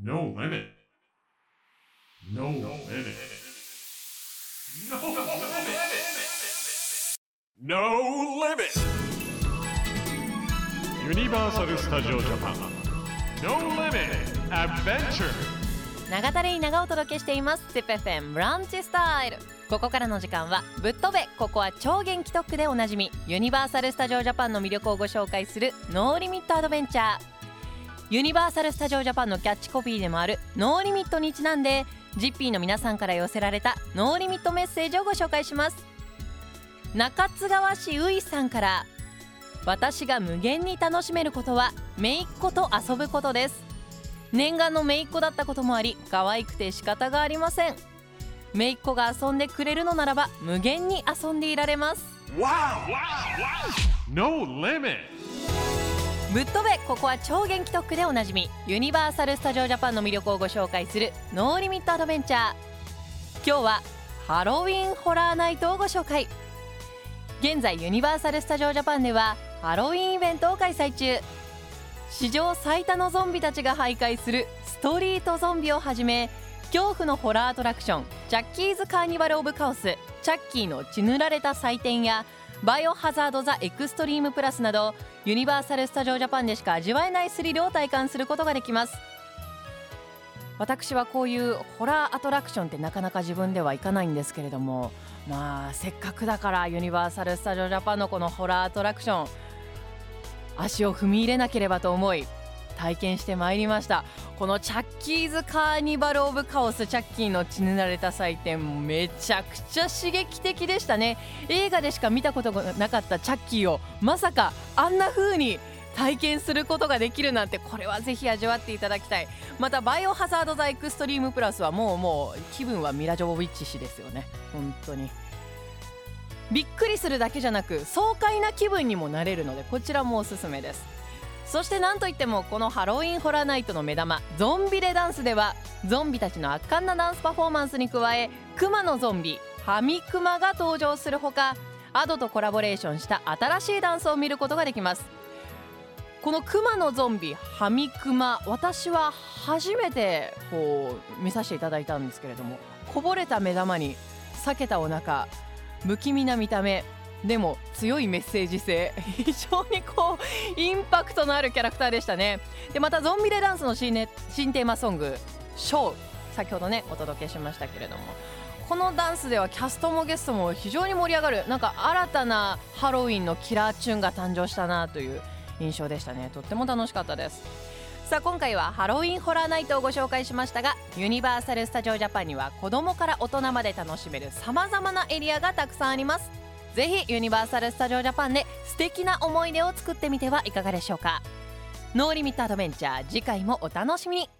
No limit. No limit. No limit. No limit. ユニバーサル・スタジオ・ジャパン No Limit Adventure 長田レイ長お届けしていますテペフェンブランチスタイルここからの時間はぶっ飛べここは超元気特区でおなじみユニバーサル・スタジオ・ジャパンの魅力をご紹介するノーリミットアドベンチャーユニバーサル・スタジオ・ジャパンのキャッチコピーでもあるノーリミットにちなんでジッピーの皆さんから寄せられたノーリミットメッセージをご紹介します。中津川市ういさんから私が無限に楽しめることは姪っ子と遊ぶことです。念願の姪っ子だったこともあり可愛くて仕方がありません。姪っ子が遊んでくれるのならば無限に遊んでいられます。No Limit. ぶっ飛べここは超元気特区でおなじみユニバーサル・スタジオ・ジャパンの魅力をご紹介する No Limit Adventure。今日はハロウィンホラーナイトをご紹介。現在ユニバーサル・スタジオ・ジャパンではハロウィンイベントを開催中。史上最多のゾンビたちが徘徊するストリートゾンビをはじめ恐怖のホラーアトラクションジャッキーズ・カーニバル・オブ・カオスチャッキーの血塗られた祭典やバイオハザード・ザ・エクストリーム・プラスなどユニバーサル・スタジオ・ジャパンでしか味わえないスリルを体感することができます。私はこういうホラーアトラクションってなかなか自分では行かないんですけれどもまあせっかくだからユニバーサル・スタジオ・ジャパンのこのホラーアトラクション足を踏み入れなければと思い体験してまいりました。このチャッキーズ・カーニバル・オブ・カオスチャッキーの血塗られた祭典めちゃくちゃ刺激的でしたね。映画でしか見たことがなかったチャッキーをまさかあんな風に体験することができるなんてこれはぜひ味わっていただきたい。またバイオハザード・ザ・エクストリーム・プラスはもうもう気分はミラ・ジョボビッチ氏ですよね。本当に。びっくりするだけじゃなく爽快な気分にもなれるのでこちらもおすすめです。そしてなんといってもこのハロウィンホラーナイトの目玉ゾンビレダンスではゾンビたちの圧巻なダンスパフォーマンスに加えクマのゾンビハミクマが登場するほかアドとコラボレーションした新しいダンスを見ることができます。このクマのゾンビハミクマ私は初めてこう見させていただいたんですけれどもこぼれた目玉に裂けたお腹不気味な見た目でも強いメッセージ性。非常にこうインパクトのあるキャラクターでしたね。でまたゾンビレダンスの新,、ね、新テーマソング「ショー」先ほどねお届けしましたけれども。このダンスではキャストもゲストも非常に盛り上がる。なんか新たなハロウィンのキラーチューンが誕生したなという印象でしたね。とっても楽しかったです。さあ今回はハロウィンホラーナイトをご紹介しましたがユニバーサル・スタジオ・ジャパンには子供から大人まで楽しめるさまざまなエリアがたくさんあります。ぜひユニバーサル・スタジオ・ジャパンで素敵な思い出を作ってみてはいかがでしょうか。 No Limit Adventure 次回もお楽しみに。